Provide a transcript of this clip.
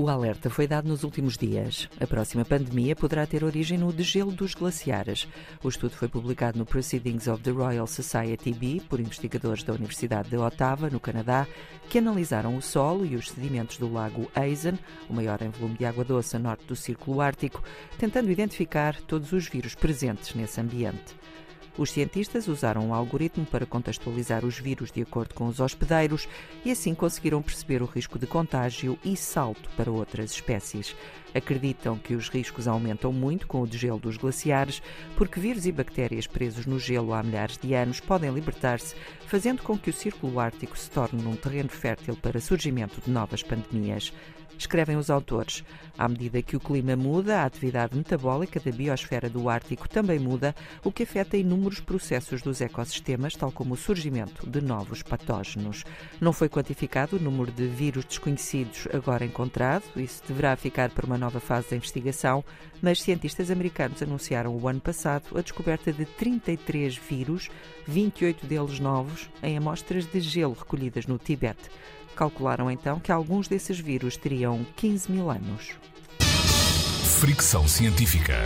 O alerta foi dado nos últimos dias. A próxima pandemia poderá ter origem no degelo dos glaciares. O estudo foi publicado no Proceedings of the Royal Society B por investigadores da Universidade de Ottawa, no Canadá, que analisaram o solo e os sedimentos do lago Eisen, o maior em volume de água doce a norte do Círculo Ártico, tentando identificar todos os vírus presentes nesse ambiente. Os cientistas usaram um algoritmo para contextualizar os vírus de acordo com os hospedeiros e assim conseguiram perceber o risco de contágio e salto para outras espécies. Acreditam que os riscos aumentam muito com o degelo dos glaciares, porque vírus e bactérias presos no gelo há milhares de anos podem libertar-se, fazendo com que o Círculo Ártico se torne um terreno fértil para surgimento de novas pandemias. Escrevem os autores. À medida que o clima muda, a atividade metabólica da biosfera do Ártico também muda, o que afeta inúmeros processos dos ecossistemas, tal como o surgimento de novos patógenos. Não foi quantificado o número de vírus desconhecidos agora encontrado, isso deverá ficar para uma nova fase da investigação, mas cientistas americanos anunciaram o ano passado a descoberta de 33 vírus, 28 deles novos, em amostras de gelo recolhidas no Tibete. Calcularam então que alguns desses vírus teriam 15 mil anos. Fricção Científica.